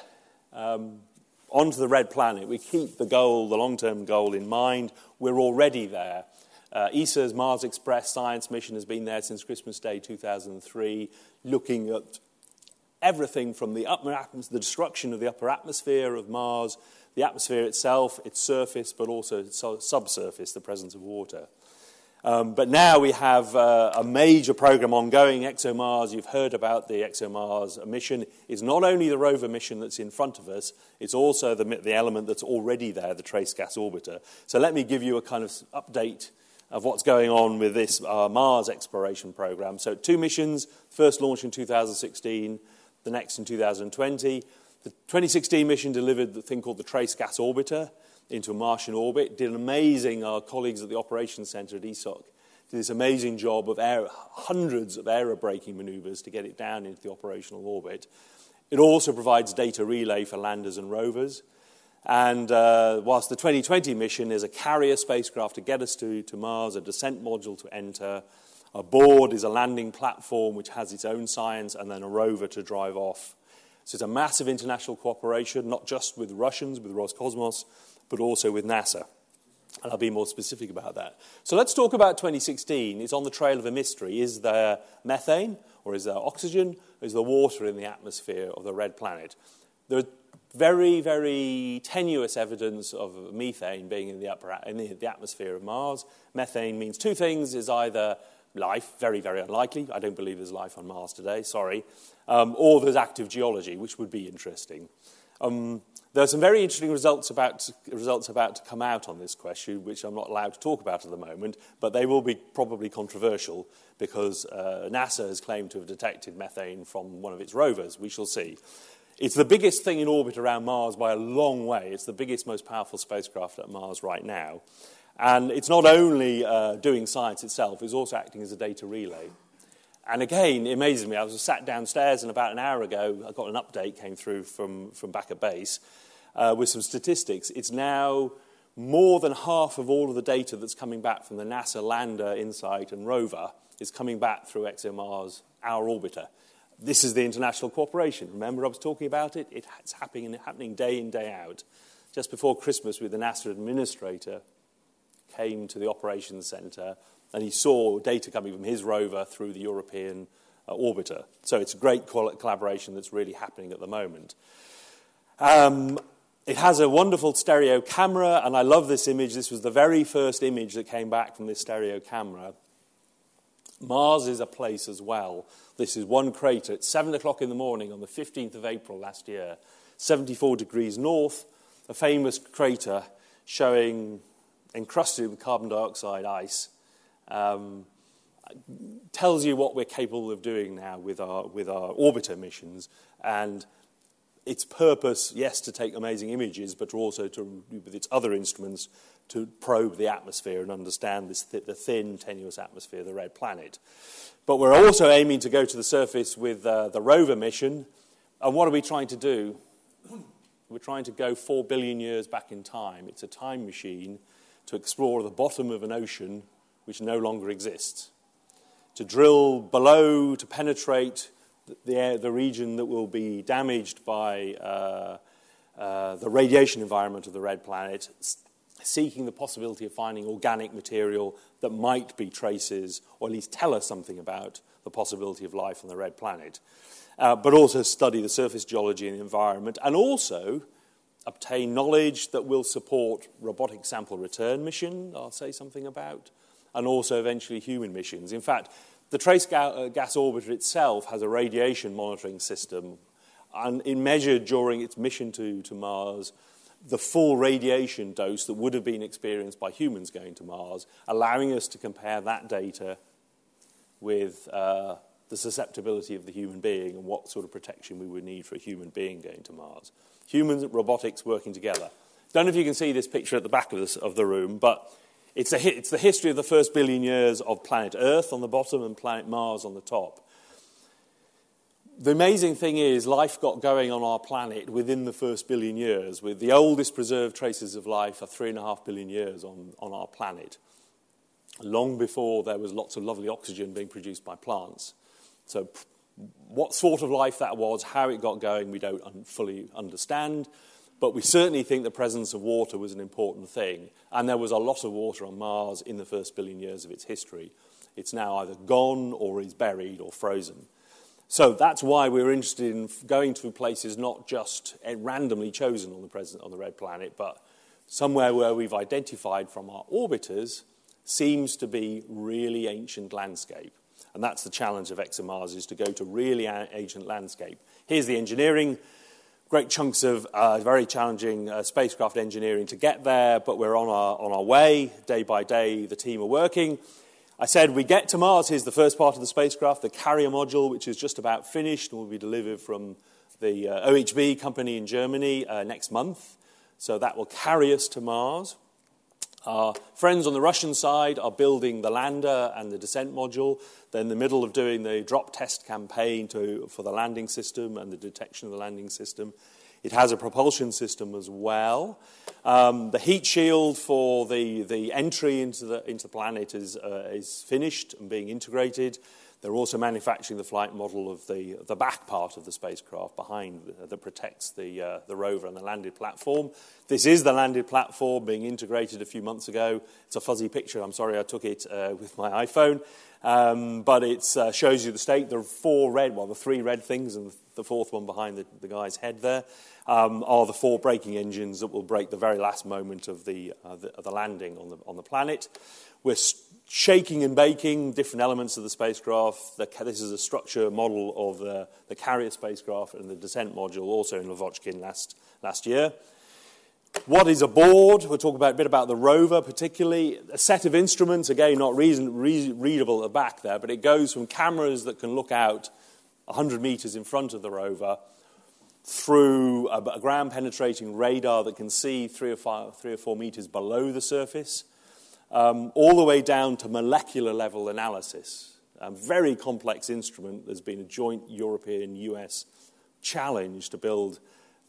Um, onto the red planet, we keep the goal, the long term goal in mind. We're already there. Uh, ESA's Mars Express science mission has been there since Christmas Day 2003, looking at everything from the, upper atmos- the destruction of the upper atmosphere of Mars the atmosphere itself, its surface, but also subsurface, the presence of water. Um, but now we have uh, a major program ongoing, ExoMars. You've heard about the ExoMars mission. It's not only the rover mission that's in front of us, it's also the, the element that's already there, the Trace Gas Orbiter. So let me give you a kind of update of what's going on with this uh, Mars exploration program. So two missions, first launch in 2016, the next in 2020. The 2016 mission delivered the thing called the Trace Gas Orbiter into a Martian orbit. Did an amazing, our colleagues at the Operations Center at ESOC did this amazing job of air, hundreds of aerobraking maneuvers to get it down into the operational orbit. It also provides data relay for landers and rovers. And uh, whilst the 2020 mission is a carrier spacecraft to get us to, to Mars, a descent module to enter, a board is a landing platform which has its own science, and then a rover to drive off. So it's a massive international cooperation, not just with Russians, with Roscosmos, but also with NASA. And I'll be more specific about that. So let's talk about 2016. It's on the trail of a mystery. Is there methane, or is there oxygen, is there water in the atmosphere of the red planet? There are very, very tenuous evidence of methane being in the, upper, in the, the atmosphere of Mars. Methane means two things is either life, very, very unlikely. I don't believe there's life on Mars today, sorry. Um, or there's active geology, which would be interesting. Um, there are some very interesting results about, results about to come out on this question, which I'm not allowed to talk about at the moment, but they will be probably controversial because uh, NASA has claimed to have detected methane from one of its rovers. We shall see. It's the biggest thing in orbit around Mars by a long way. It's the biggest, most powerful spacecraft at Mars right now. And it's not only uh, doing science itself, it's also acting as a data relay. And again, it amazes me. I was sat downstairs, and about an hour ago, I got an update came through from, from back at base uh, with some statistics. It's now more than half of all of the data that's coming back from the NASA lander, InSight, and rover is coming back through ExoMars, our orbiter. This is the international cooperation. Remember, I was talking about it? It's happening, happening day in, day out. Just before Christmas, with the NASA administrator, came to the operations center and he saw data coming from his rover through the European uh, orbiter. So it's a great collaboration that's really happening at the moment. Um, it has a wonderful stereo camera, and I love this image. This was the very first image that came back from this stereo camera. Mars is a place as well. This is one crater. It's 7 o'clock in the morning on the 15th of April last year, 74 degrees north, a famous crater showing encrusted with carbon dioxide ice um, tells you what we're capable of doing now with our, with our orbiter missions. And its purpose, yes, to take amazing images, but also to, with its other instruments, to probe the atmosphere and understand this th- the thin, tenuous atmosphere of the red planet. But we're also aiming to go to the surface with uh, the rover mission. And what are we trying to do? We're trying to go four billion years back in time. It's a time machine to explore the bottom of an ocean which no longer exists, to drill below to penetrate the, the region that will be damaged by uh, uh, the radiation environment of the red planet, seeking the possibility of finding organic material that might be traces, or at least tell us something about the possibility of life on the red planet. Uh, but also study the surface geology and the environment, and also obtain knowledge that will support robotic sample return mission, I'll say something about, and also eventually human missions. In fact, the Trace uh, Gas Orbiter itself has a radiation monitoring system, and it measured during its mission to, to Mars the full radiation dose that would have been experienced by humans going to Mars, allowing us to compare that data with uh, the susceptibility of the human being and what sort of protection we would need for a human being going to Mars. Humans and robotics working together. Don't know if you can see this picture at the back of, this, of the room, but it's, a, it's the history of the first billion years of planet Earth on the bottom and planet Mars on the top. The amazing thing is, life got going on our planet within the first billion years, with the oldest preserved traces of life are three and a half billion years on, on our planet, long before there was lots of lovely oxygen being produced by plants. So, what sort of life that was, how it got going, we don't fully understand. But we certainly think the presence of water was an important thing. And there was a lot of water on Mars in the first billion years of its history. It's now either gone or is buried or frozen. So that's why we're interested in going to places not just eh, randomly chosen on the, present, on the red planet, but somewhere where we've identified from our orbiters seems to be really ancient landscape. And that's the challenge of ExoMars, is to go to really ancient landscape. Here's the engineering great chunks of uh, very challenging uh, spacecraft engineering to get there, but we're on our, on our way. Day by day, the team are working. I said we get to Mars. Here's the first part of the spacecraft, the carrier module, which is just about finished and will be delivered from the uh, OHB company in Germany uh, next month. So that will carry us to Mars. Our friends on the Russian side are building the lander and the descent module. They're in the middle of doing the drop test campaign to, for the landing system and the detection of the landing system. It has a propulsion system as well. Um, the heat shield for the, the entry into the, into the planet is, uh, is finished and being integrated. They're also manufacturing the flight model of the, the back part of the spacecraft behind uh, that protects the, uh, the rover and the landed platform. This is the landed platform being integrated a few months ago. It's a fuzzy picture. I'm sorry I took it uh, with my iPhone. Um, but it uh, shows you the state. There are four red, well, the three red things, and the fourth one behind the, the guy's head there um, are the four braking engines that will brake the very last moment of the, uh, the, of the landing on the, on the planet. We're shaking and baking different elements of the spacecraft. This is a structure model of the, the carrier spacecraft and the descent module, also in Lavochkin last, last year. What is aboard? We'll talk about, a bit about the rover, particularly. A set of instruments, again, not reason, re- readable at the back there, but it goes from cameras that can look out 100 meters in front of the rover through a, a ground penetrating radar that can see three or, five, three or four meters below the surface, um, all the way down to molecular level analysis. A very complex instrument. There's been a joint European US challenge to build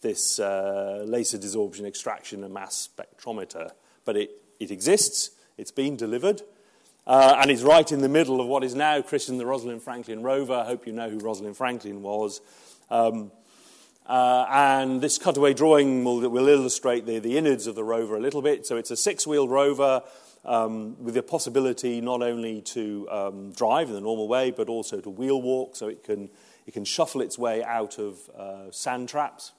this uh, laser desorption extraction and mass spectrometer. But it, it exists, it's been delivered, uh, and it's right in the middle of what is now christened the Rosalind Franklin rover. I hope you know who Rosalind Franklin was. Um, uh, and this cutaway drawing will, will illustrate the, the, innards of the rover a little bit. So it's a six wheeled rover um, with the possibility not only to um, drive in the normal way, but also to wheel walk, so it can, it can shuffle its way out of uh, sand traps.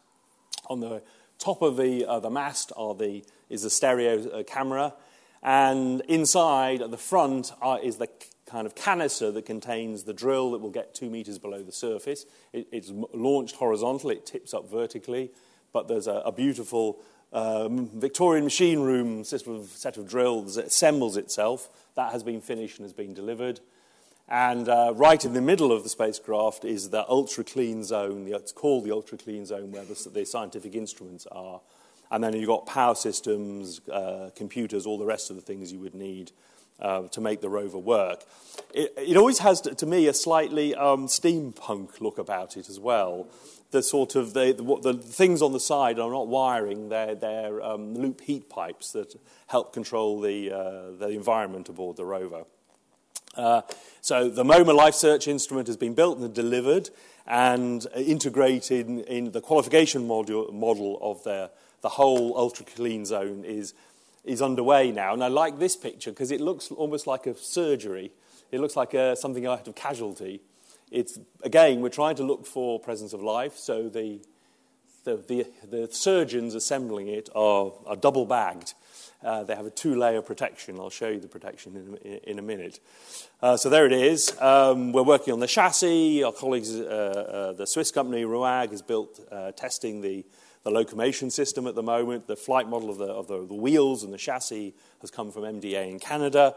On the top of the, uh, the mast are the, is the stereo uh, camera, and inside at the front are, is the kind of canister that contains the drill that will get two meters below the surface. It, it's launched horizontal, it tips up vertically, but there's a, a beautiful um, Victorian machine room system of, set of drills that assembles itself. That has been finished and has been delivered. And uh, right in the middle of the spacecraft is the ultra clean zone. It's called the ultra clean zone where the, the scientific instruments are. And then you've got power systems, uh, computers, all the rest of the things you would need uh, to make the rover work. It, it always has, to, me, a slightly um, steampunk look about it as well. The sort of the, the, the things on the side are not wiring; they're, they're um, loop heat pipes that help control the, uh, the environment aboard the rover. Uh, so the MOMA Life Search instrument has been built and delivered and integrated in, in the qualification module, model of the, the whole ultra clean zone is is underway now. And I like this picture because it looks almost like a surgery. It looks like a, something out of casualty. It's, again, we're trying to look for presence of life, so the, the, the, the surgeons assembling it are, are double bagged. Uh, they have a two layer protection. I'll show you the protection in, in a minute. Uh, so there it is. Um, we're working on the chassis. Our colleagues, uh, uh the Swiss company RUAG, has built uh, testing the the locomotion system at the moment. The flight model of the, of the, the wheels and the chassis has come from MDA in Canada.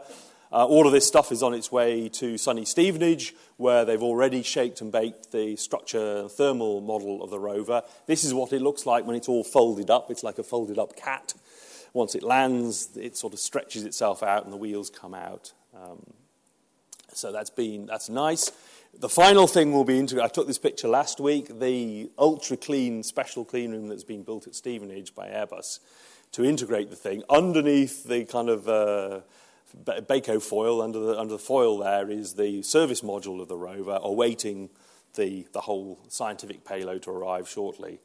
Uh, all of this stuff is on its way to sunny Stevenage, where they've already shaped and baked the structure thermal model of the rover. This is what it looks like when it's all folded up. It's like a folded up cat. Once it lands, it sort of stretches itself out and the wheels come out. Um, so that's been that's nice. The final thing will be integrated. I took this picture last week. The ultra clean special clean room that's been built at Stevenage by Airbus to integrate the thing underneath the kind of uh, Bacofoil. Under the under the foil there is the service module of the rover, awaiting the the whole scientific payload to arrive shortly.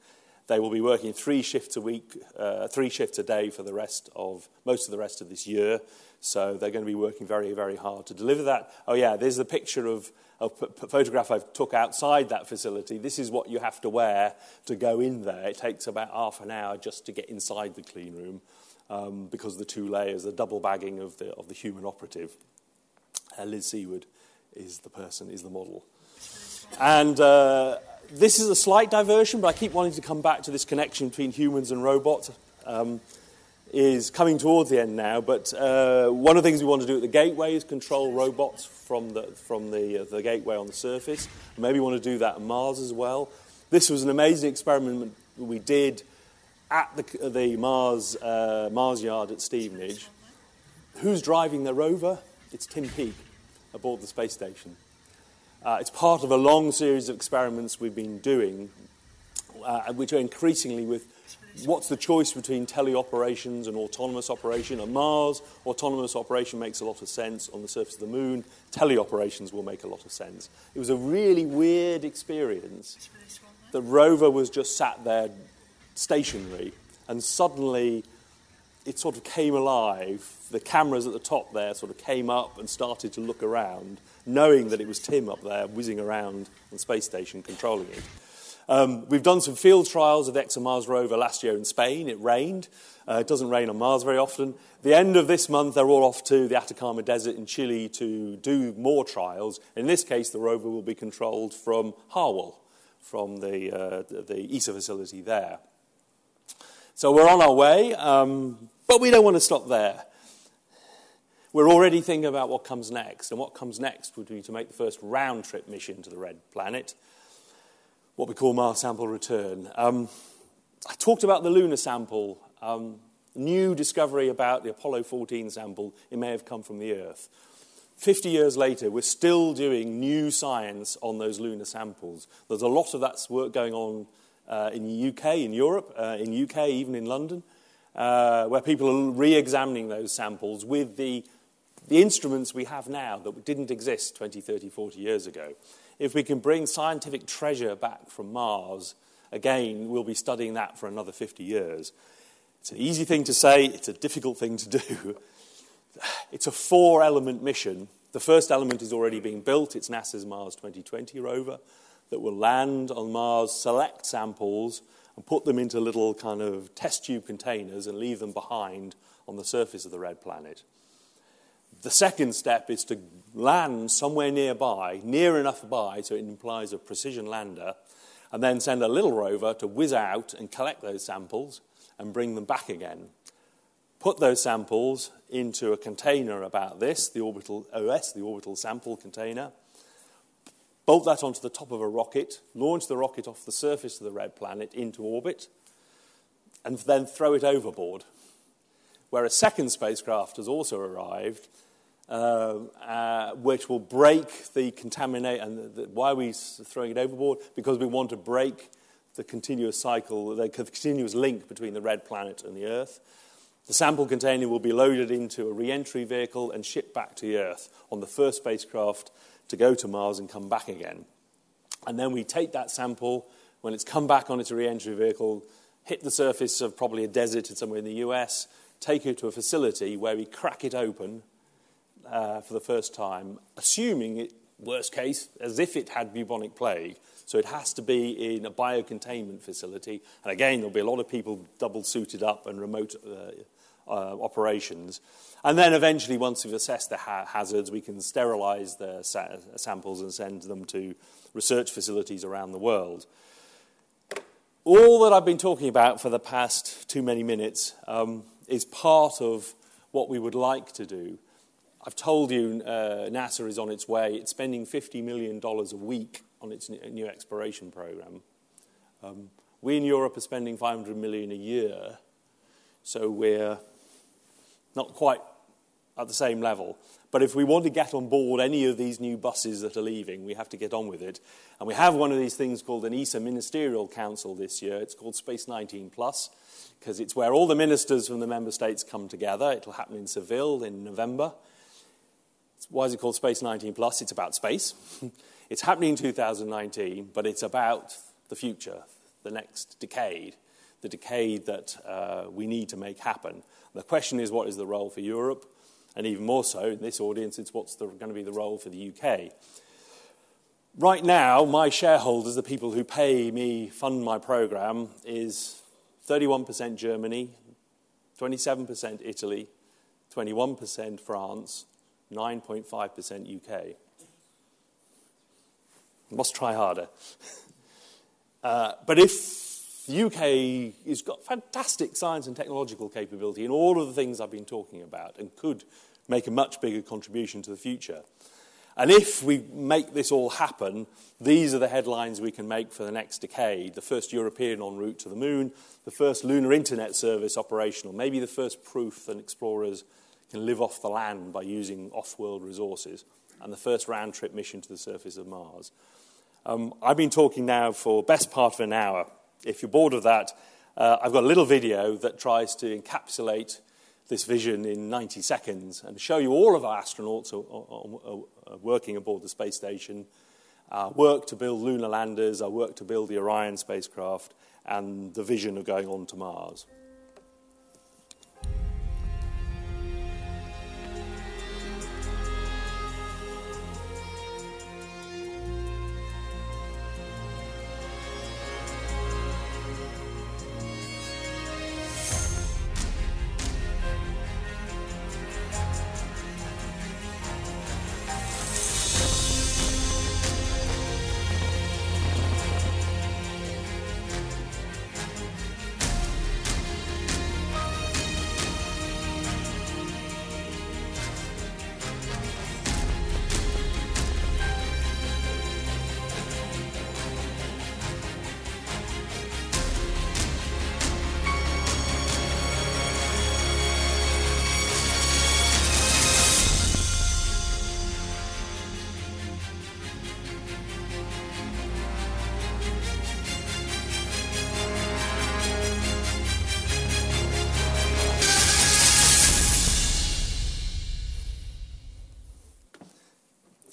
They will be working three shifts a week, uh, three shifts a day for the rest of most of the rest of this year. So they're going to be working very, very hard to deliver that. Oh yeah, there's the picture of a photograph I've took outside that facility. This is what you have to wear to go in there. It takes about half an hour just to get inside the clean room um, because the two layers, the double bagging of the, of the human operative. Uh, Liz Seward is the person, is the model. And uh, this is a slight diversion, but I keep wanting to come back to this connection between humans and robots. Um, is coming towards the end now, but uh, one of the things we want to do at the gateway is control robots from the, from the, uh, the gateway on the surface. Maybe we want to do that on Mars as well. This was an amazing experiment we did at the, the Mars, uh, Mars Yard at Stevenage. Who's driving the rover? It's Tim Peake aboard the space station. Uh, it's part of a long series of experiments we've been doing, uh, which are increasingly with what's the choice between teleoperations and autonomous operation? On Mars, autonomous operation makes a lot of sense. On the surface of the moon, teleoperations will make a lot of sense. It was a really weird experience. The rover was just sat there stationary, and suddenly it sort of came alive. The cameras at the top there sort of came up and started to look around, knowing that it was Tim up there whizzing around on the space station controlling it. Um, we've done some field trials of the ExoMars rover last year in Spain. It rained. Uh, it doesn't rain on Mars very often. The end of this month, they're all off to the Atacama Desert in Chile to do more trials. In this case, the rover will be controlled from Harwell, from the, uh, the ESA facility there. So we're on our way, um, but we don't want to stop there. We're already thinking about what comes next, and what comes next would be to make the first round trip mission to the red planet what we call Mars sample return. Um, I talked about the lunar sample. Um, new discovery about the Apollo 14 sample, it may have come from the Earth. 50 years later, we're still doing new science on those lunar samples. There's a lot of that work going on uh, in the UK, in Europe, uh, in UK, even in London, uh, where people are re-examining those samples with the, the instruments we have now that didn't exist 20, 30, 40 years ago if we can bring scientific treasure back from Mars, again, we'll be studying that for another 50 years. It's an easy thing to say, it's a difficult thing to do. It's a four element mission. The first element is already being built, it's NASA's Mars 2020 rover that will land on Mars, select samples, and put them into little kind of test tube containers and leave them behind on the surface of the red planet. The second step is to land somewhere nearby, near enough by so it implies a precision lander, and then send a little rover to whiz out and collect those samples and bring them back again. Put those samples into a container about this, the orbital OS, the orbital sample container, bolt that onto the top of a rocket, launch the rocket off the surface of the red planet into orbit, and then throw it overboard. Where a second spacecraft has also arrived uh, uh, which will break the contaminate. And the, the, why are we throwing it overboard? Because we want to break the continuous cycle, the continuous link between the red planet and the Earth. The sample container will be loaded into a re entry vehicle and shipped back to the Earth on the first spacecraft to go to Mars and come back again. And then we take that sample when it's come back on its re entry vehicle, hit the surface of probably a desert somewhere in the US, take it to a facility where we crack it open uh, for the first time, assuming it, worst case, as if it had bubonic plague. So it has to be in a biocontainment facility. And again, there'll be a lot of people double suited up and remote uh, uh, operations. And then eventually, once we've assessed the ha- hazards, we can sterilize the sa- samples and send them to research facilities around the world. All that I've been talking about for the past too many minutes um, is part of what we would like to do. I've told you uh, NASA is on its way. It's spending $50 million a week on its new exploration program. Um, we in Europe are spending 500 million a year, so we're not quite at the same level. But if we want to get on board any of these new buses that are leaving, we have to get on with it. And we have one of these things called an ESA Ministerial Council this year. It's called Space 19 Plus, because it's where all the ministers from the member states come together. It'll happen in Seville in November. Why is it called Space 19 Plus? It's about space. it's happening in 2019, but it's about the future, the next decade, the decade that uh, we need to make happen. The question is, what is the role for Europe? And even more so, in this audience, it's what's the, going to be the role for the UK. Right now, my shareholders, the people who pay me, fund my program, is 31% Germany, 27% Italy, 21% France, 9.5% UK. Must try harder. uh, but if the UK has got fantastic science and technological capability in all of the things I've been talking about and could make a much bigger contribution to the future, And if we make this all happen, these are the headlines we can make for the next decade. The first European en route to the moon, the first lunar internet service operational, maybe the first proof that explorers can live off the land by using off world resources, and the first round trip mission to the surface of Mars. Um, I've been talking now for best part of an hour. If you're bored of that, uh, I've got a little video that tries to encapsulate this vision in 90 seconds and show you all of our astronauts are, are, are working aboard the space station, our work to build lunar landers, our work to build the Orion spacecraft, and the vision of going on to Mars.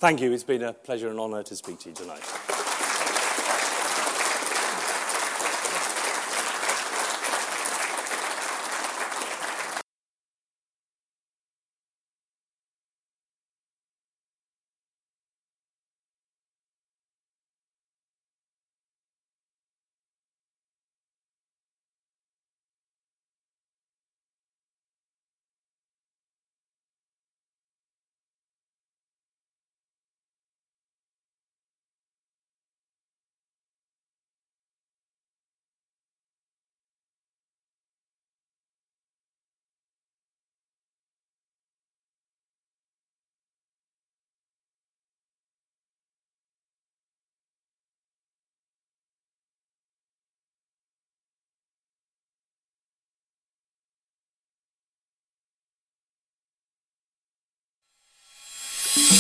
Thank you. It's been a pleasure and honour to speak to you tonight.